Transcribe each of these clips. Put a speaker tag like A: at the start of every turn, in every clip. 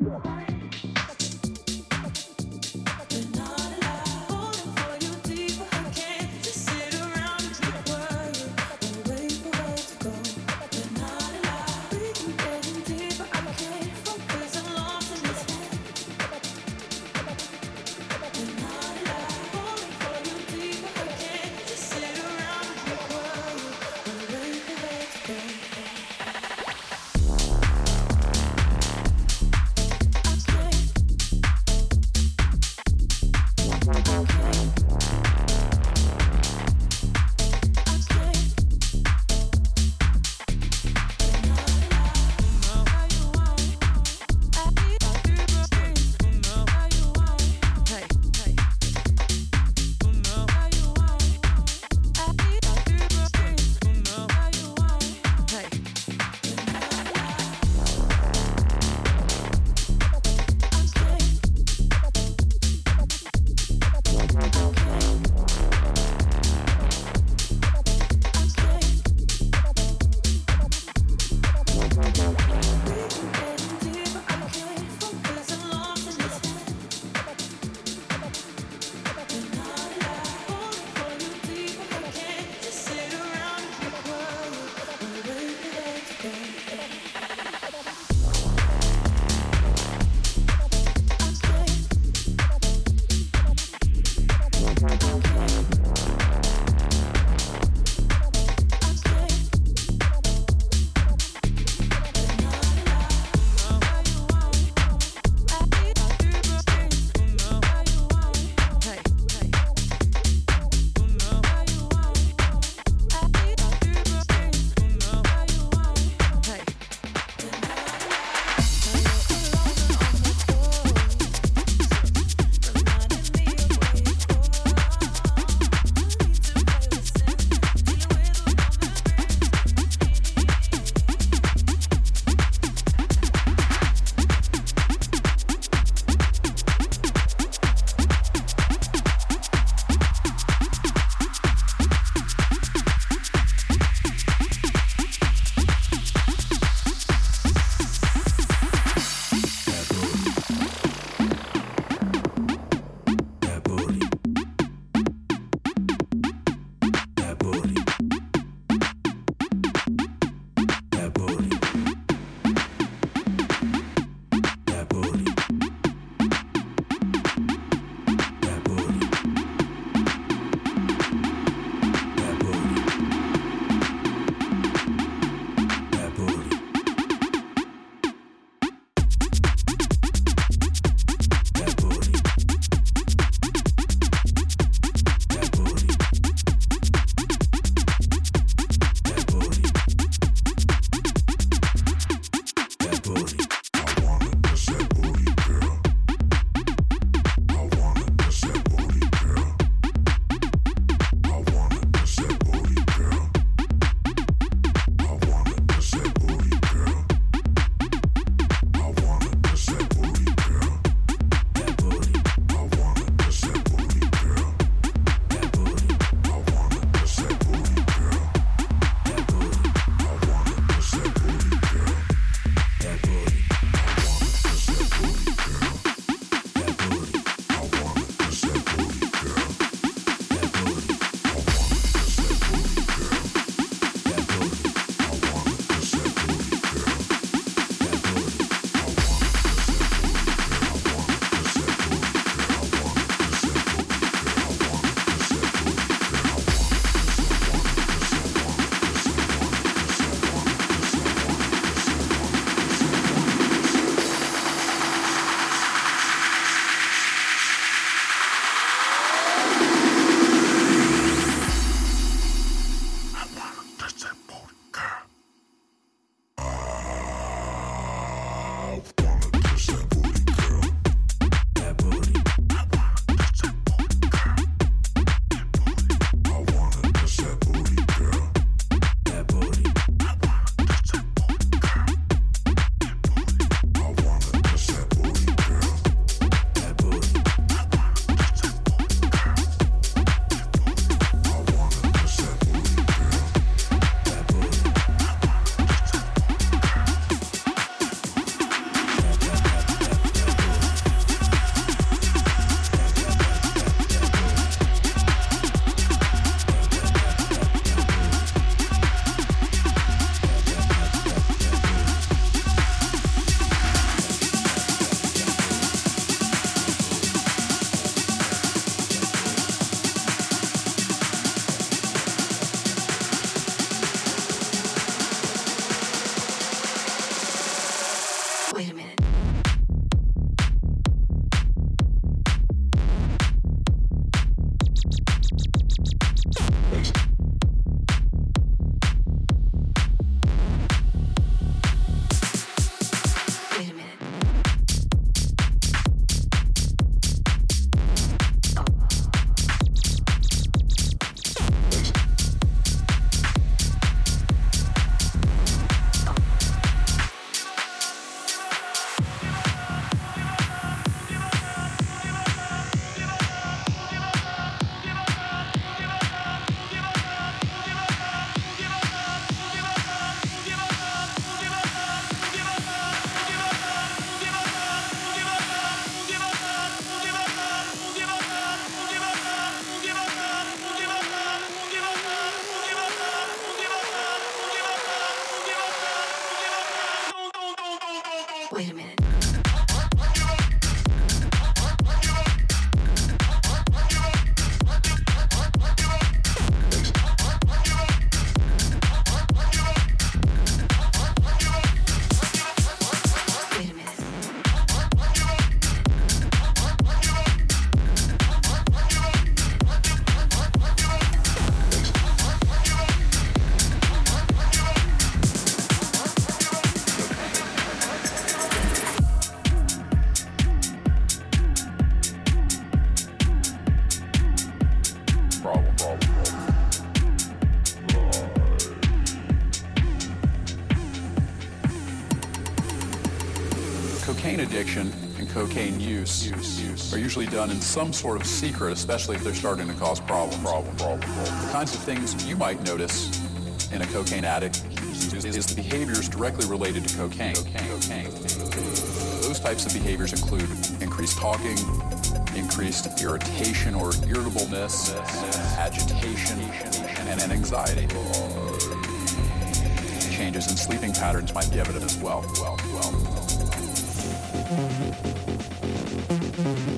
A: Bye. Some sort of secret, especially if they're starting to cause problems. Problem, problem, problem. The kinds of things you might notice in a cocaine addict is, is the behaviors directly related to cocaine. cocaine. cocaine. Those types of behaviors include increased talking, increased irritation or irritableness, agitation, and, anxiety. Changes in sleeping patterns might be evident as well. well, well. usually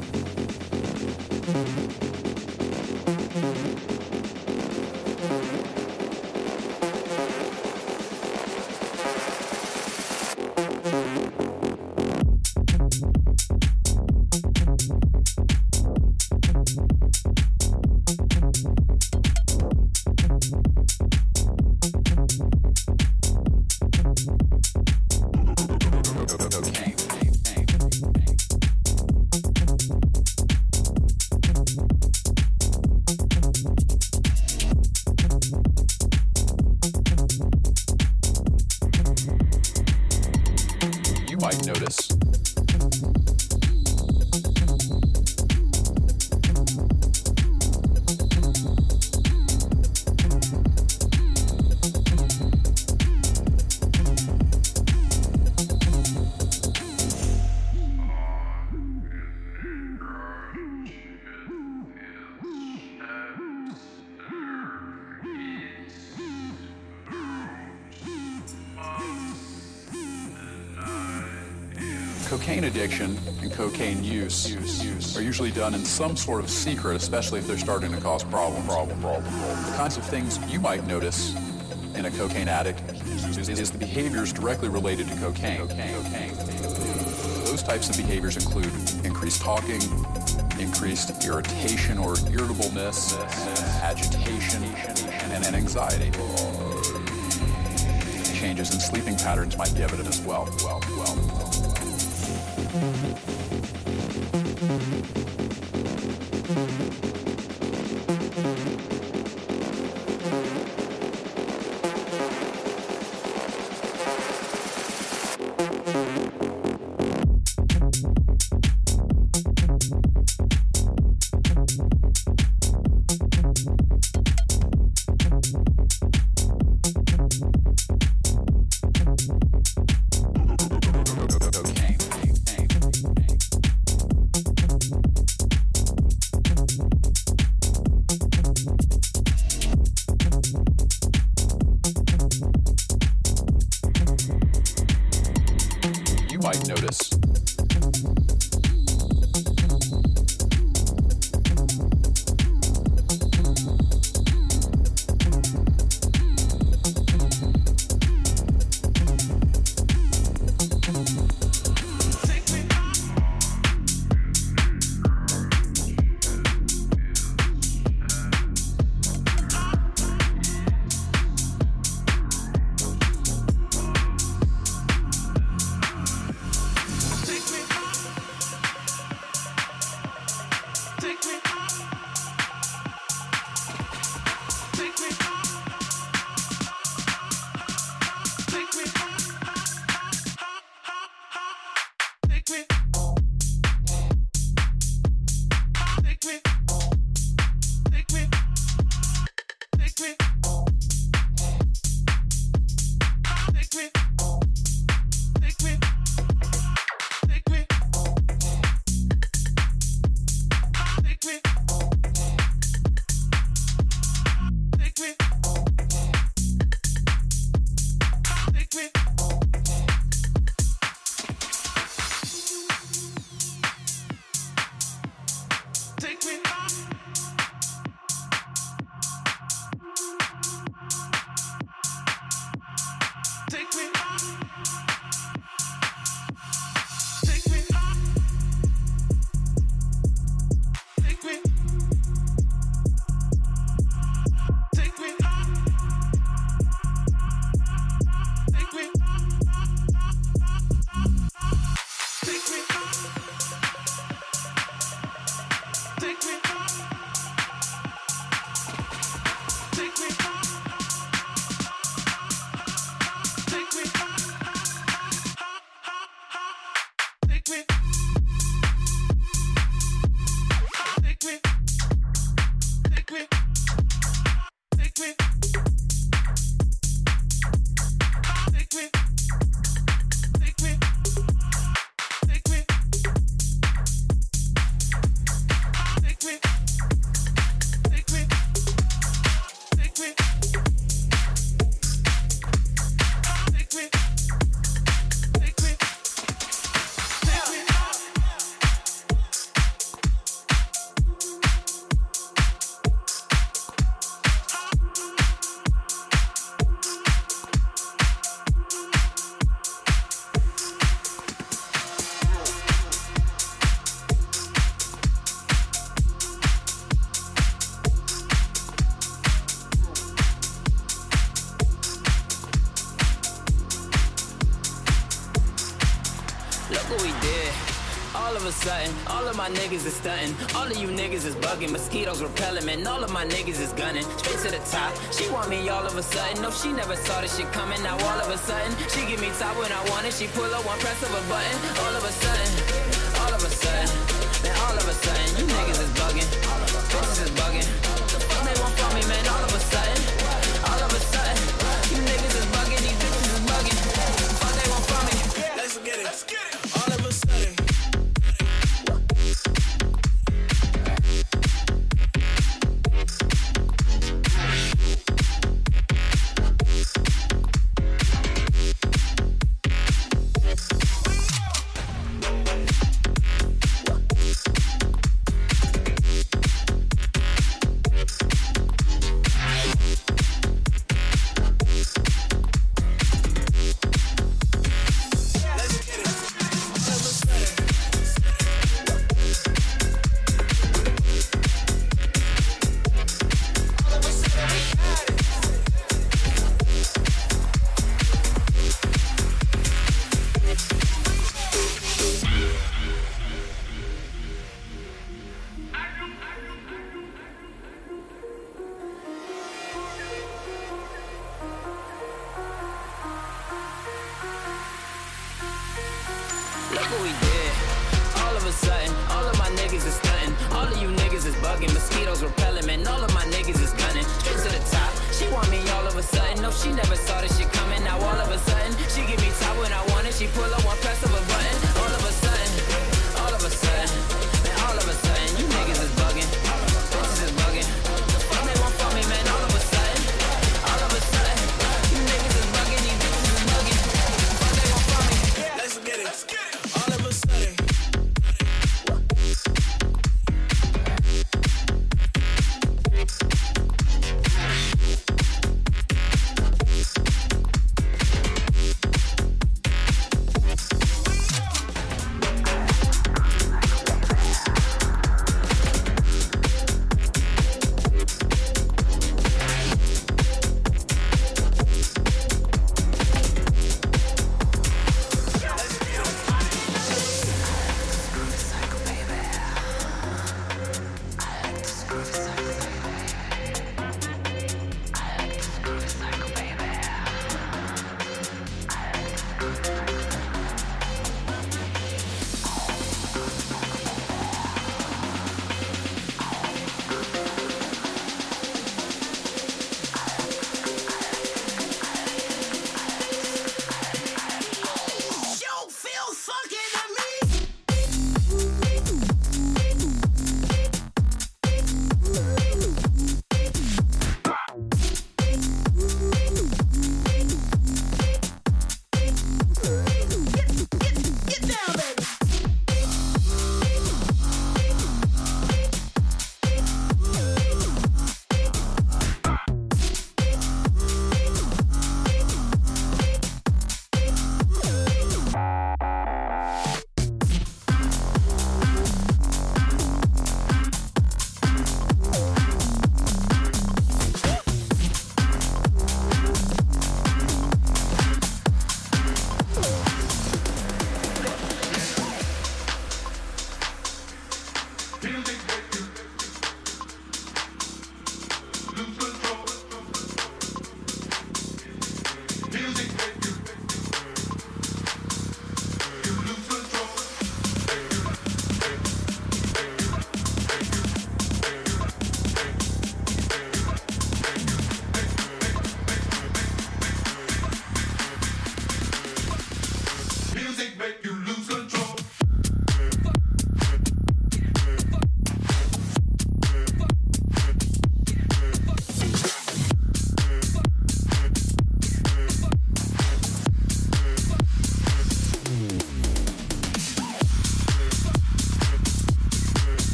A: some sort of secret, especially if they're starting to cause problems. Problem, problem, problem. The kinds of things you might notice in a cocaine addict is, the behaviors directly related to cocaine. Those types of behaviors include increased talking, increased irritation or irritableness, agitation, and, and anxiety. Changes in sleeping patterns might be evident as well. well, well.
B: me. mosquitoes repelling, man. all of my niggas is gunning. Straight to the top. She want me all of a sudden. No, she never saw this shit coming. Now all of a sudden, she give me top when I want it. She pull up one press of a button. All of a sudden, all of a sudden, then all of a sudden, you niggas is bugging. Bitches is bugging. The fuck they want from me, man? All of a sudden.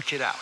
C: Work it out.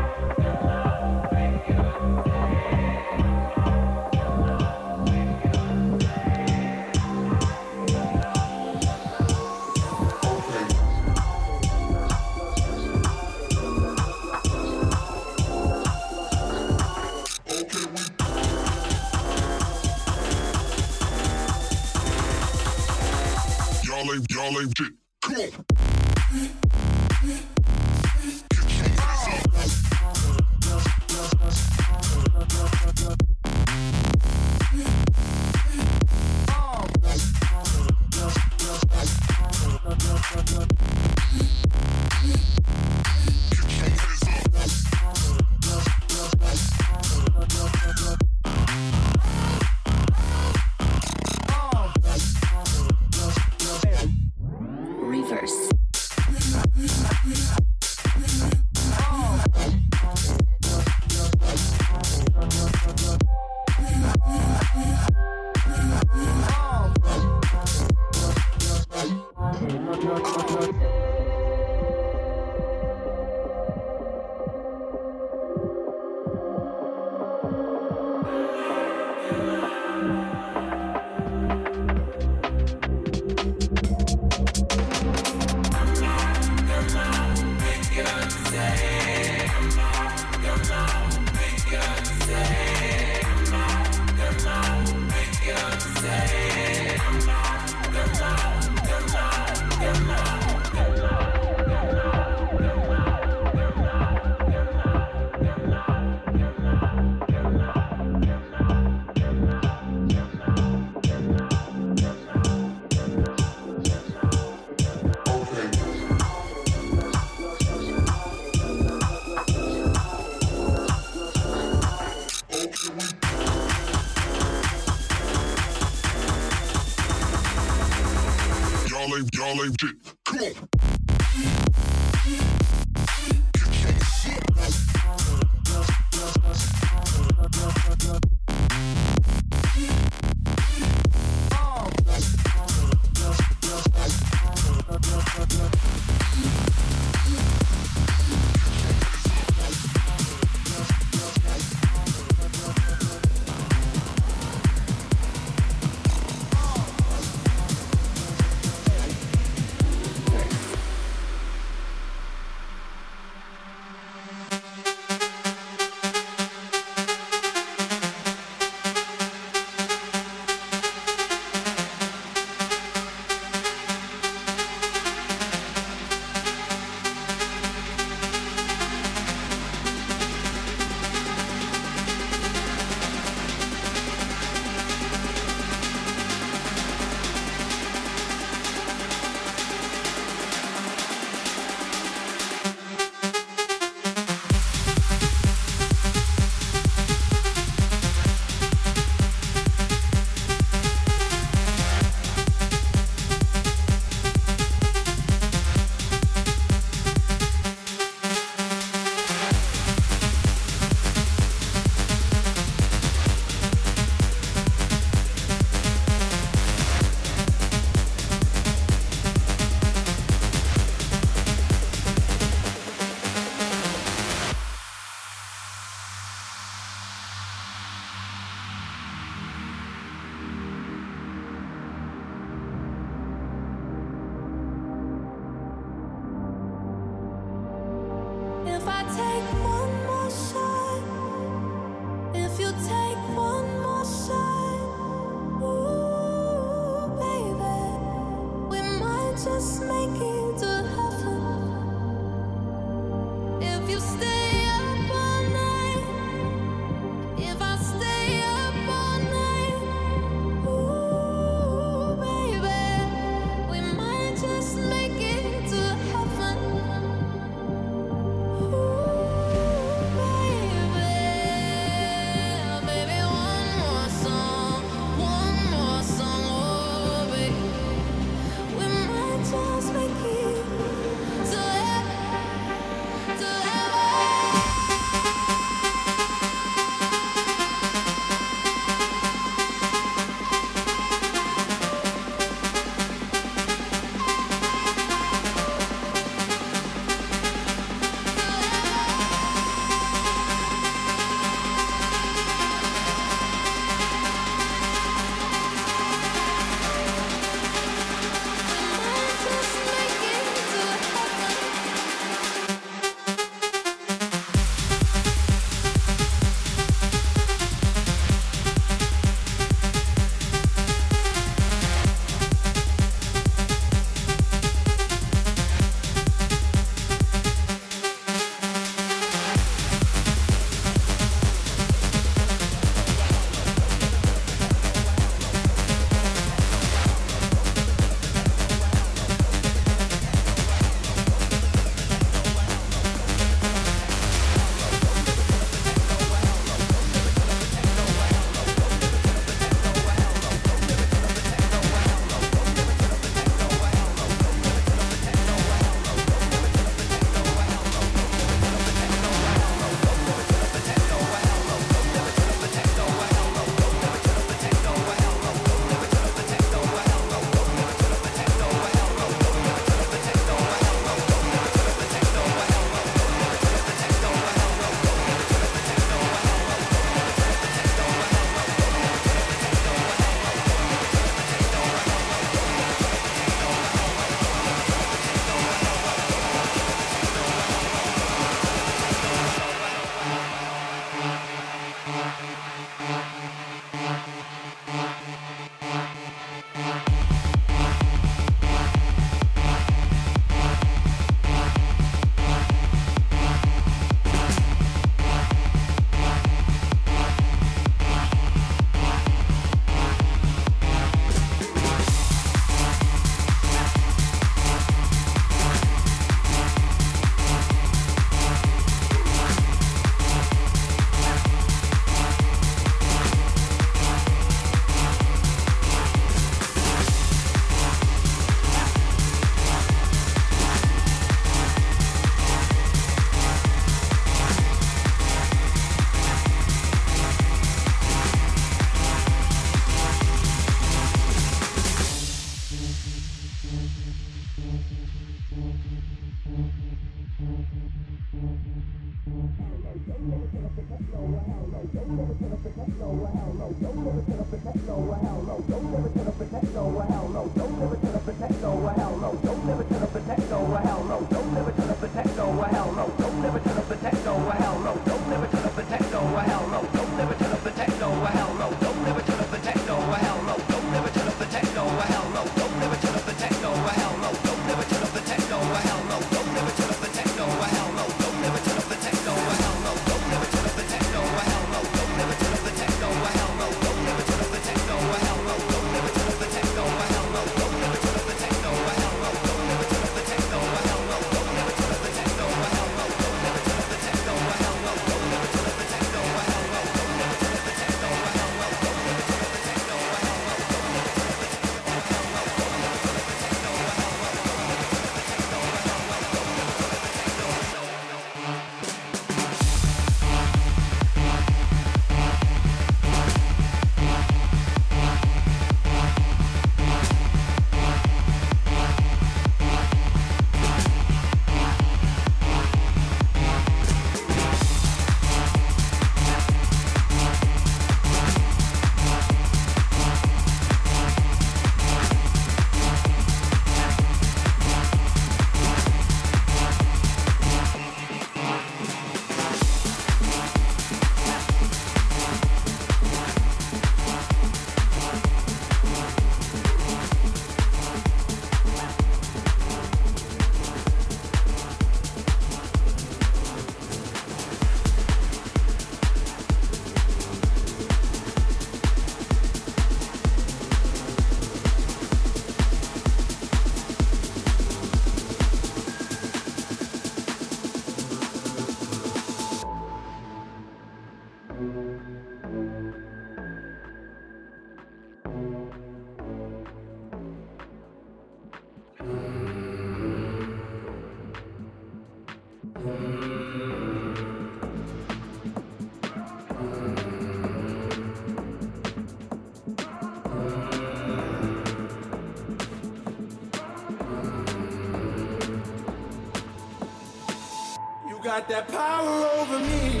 D: Got that power over me.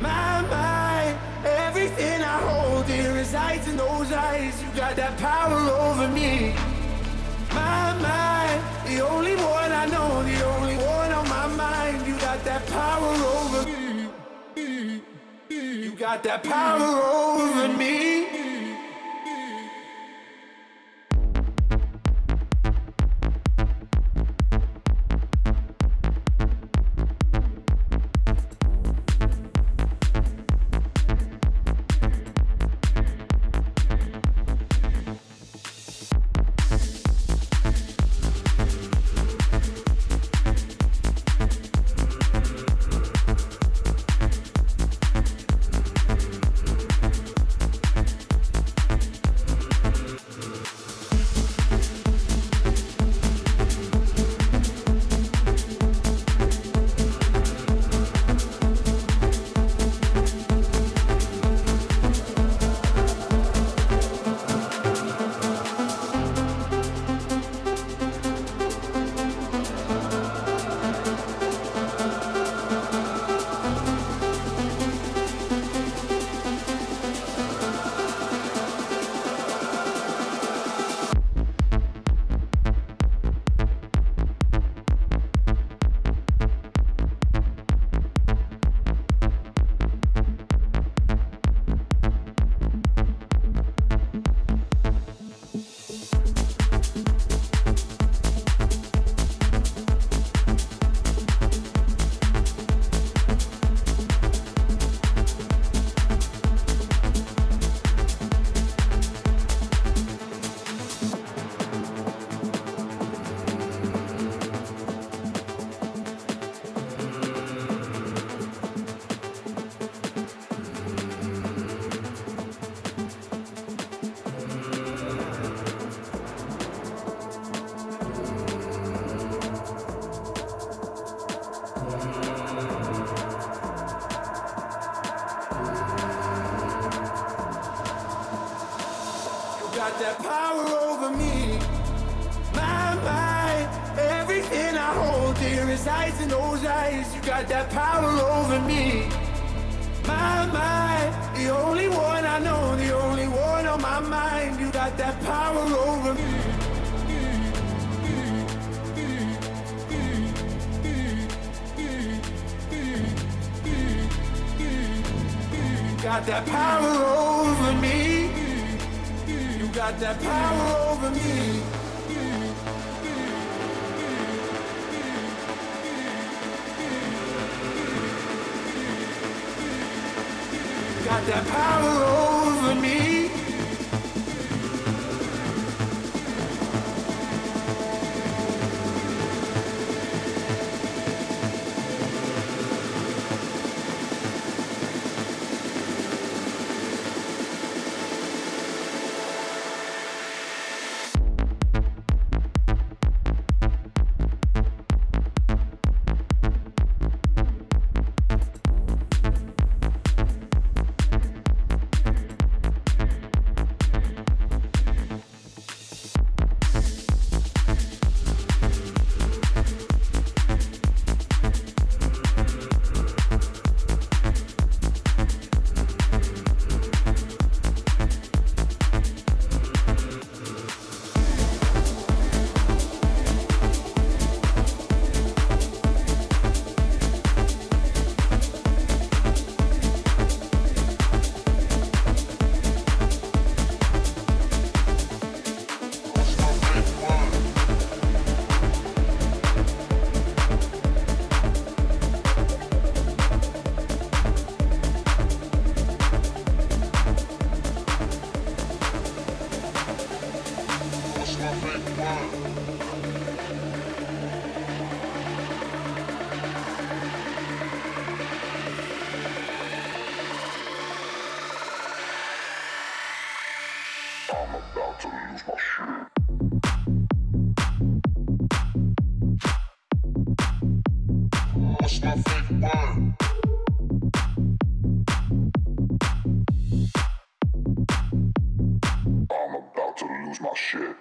D: My mind, everything I hold dear resides in those eyes. You got that power over me. My mind, the only one I know, the only one on my mind. You got that power over me. You got that power over me.
E: Got that power over me. You got that power over me. You got that power over me. 是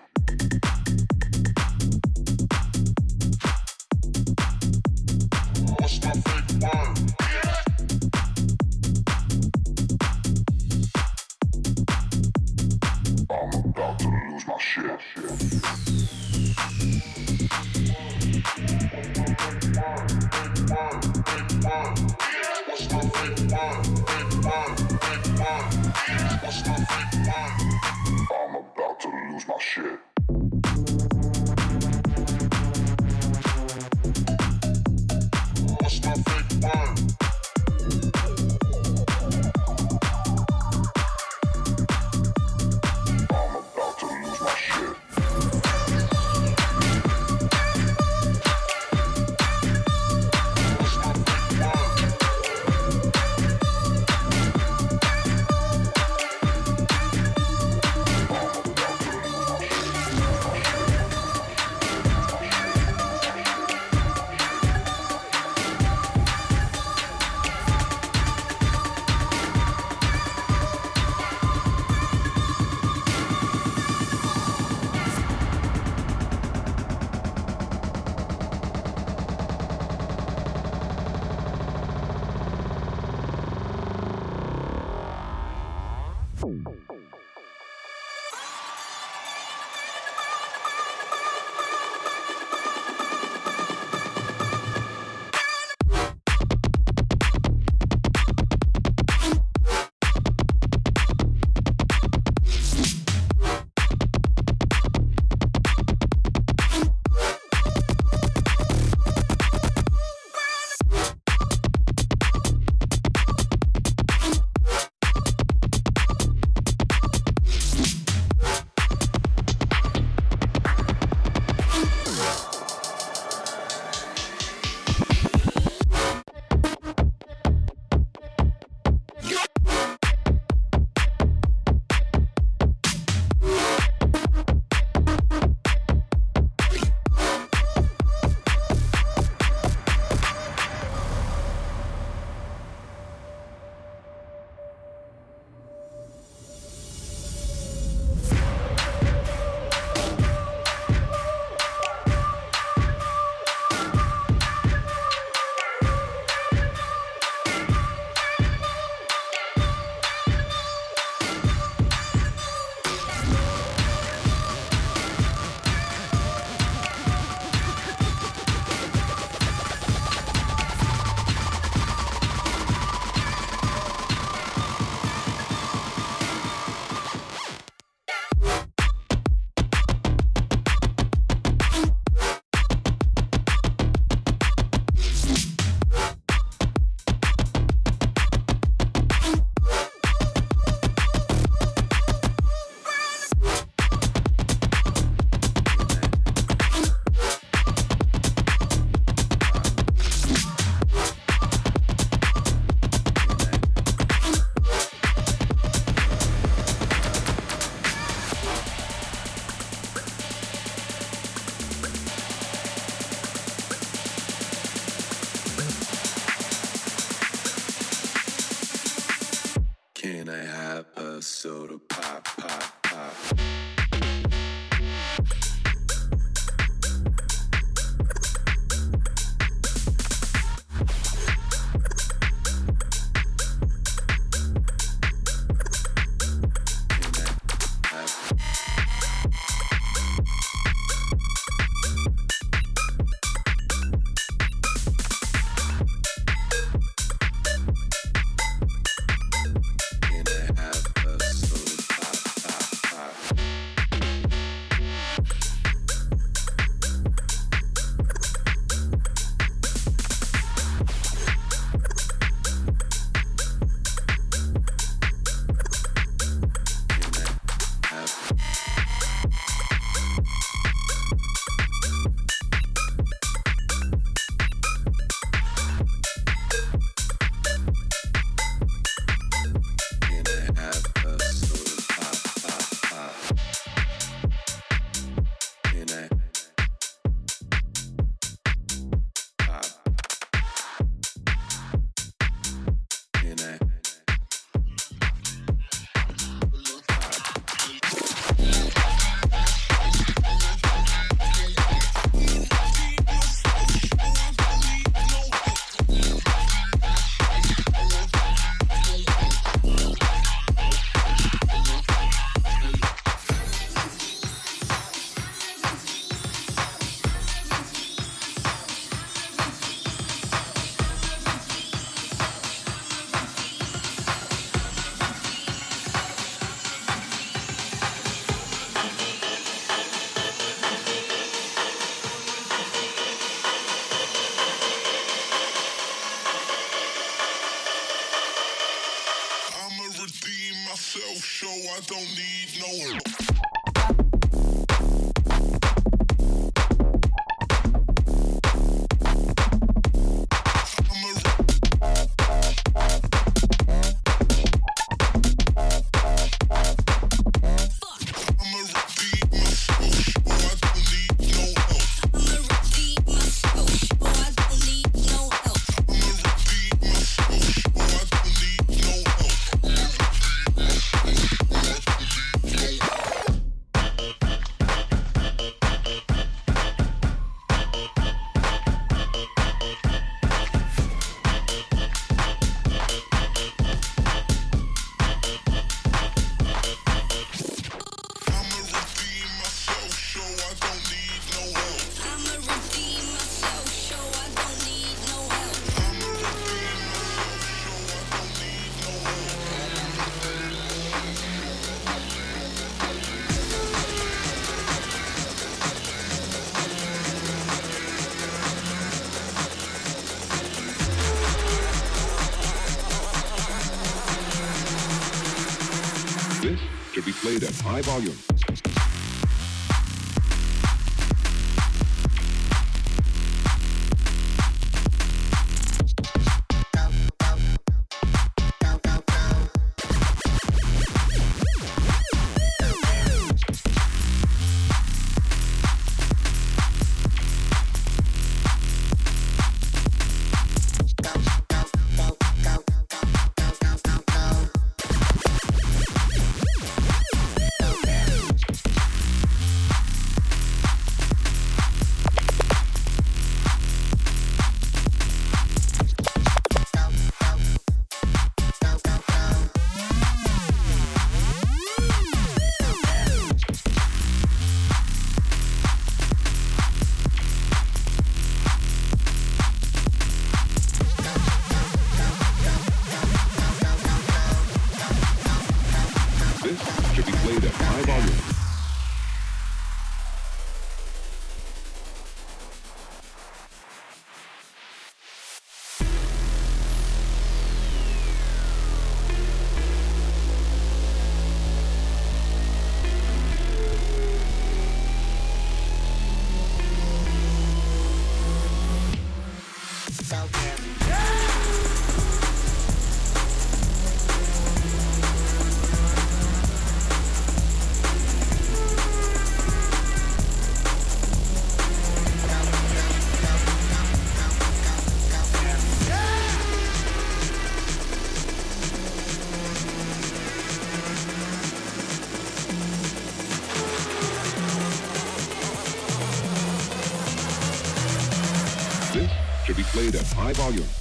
E: I don't
F: need no help. High volume. High volume.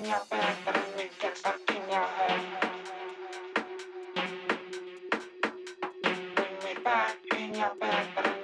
F: Beat the duck and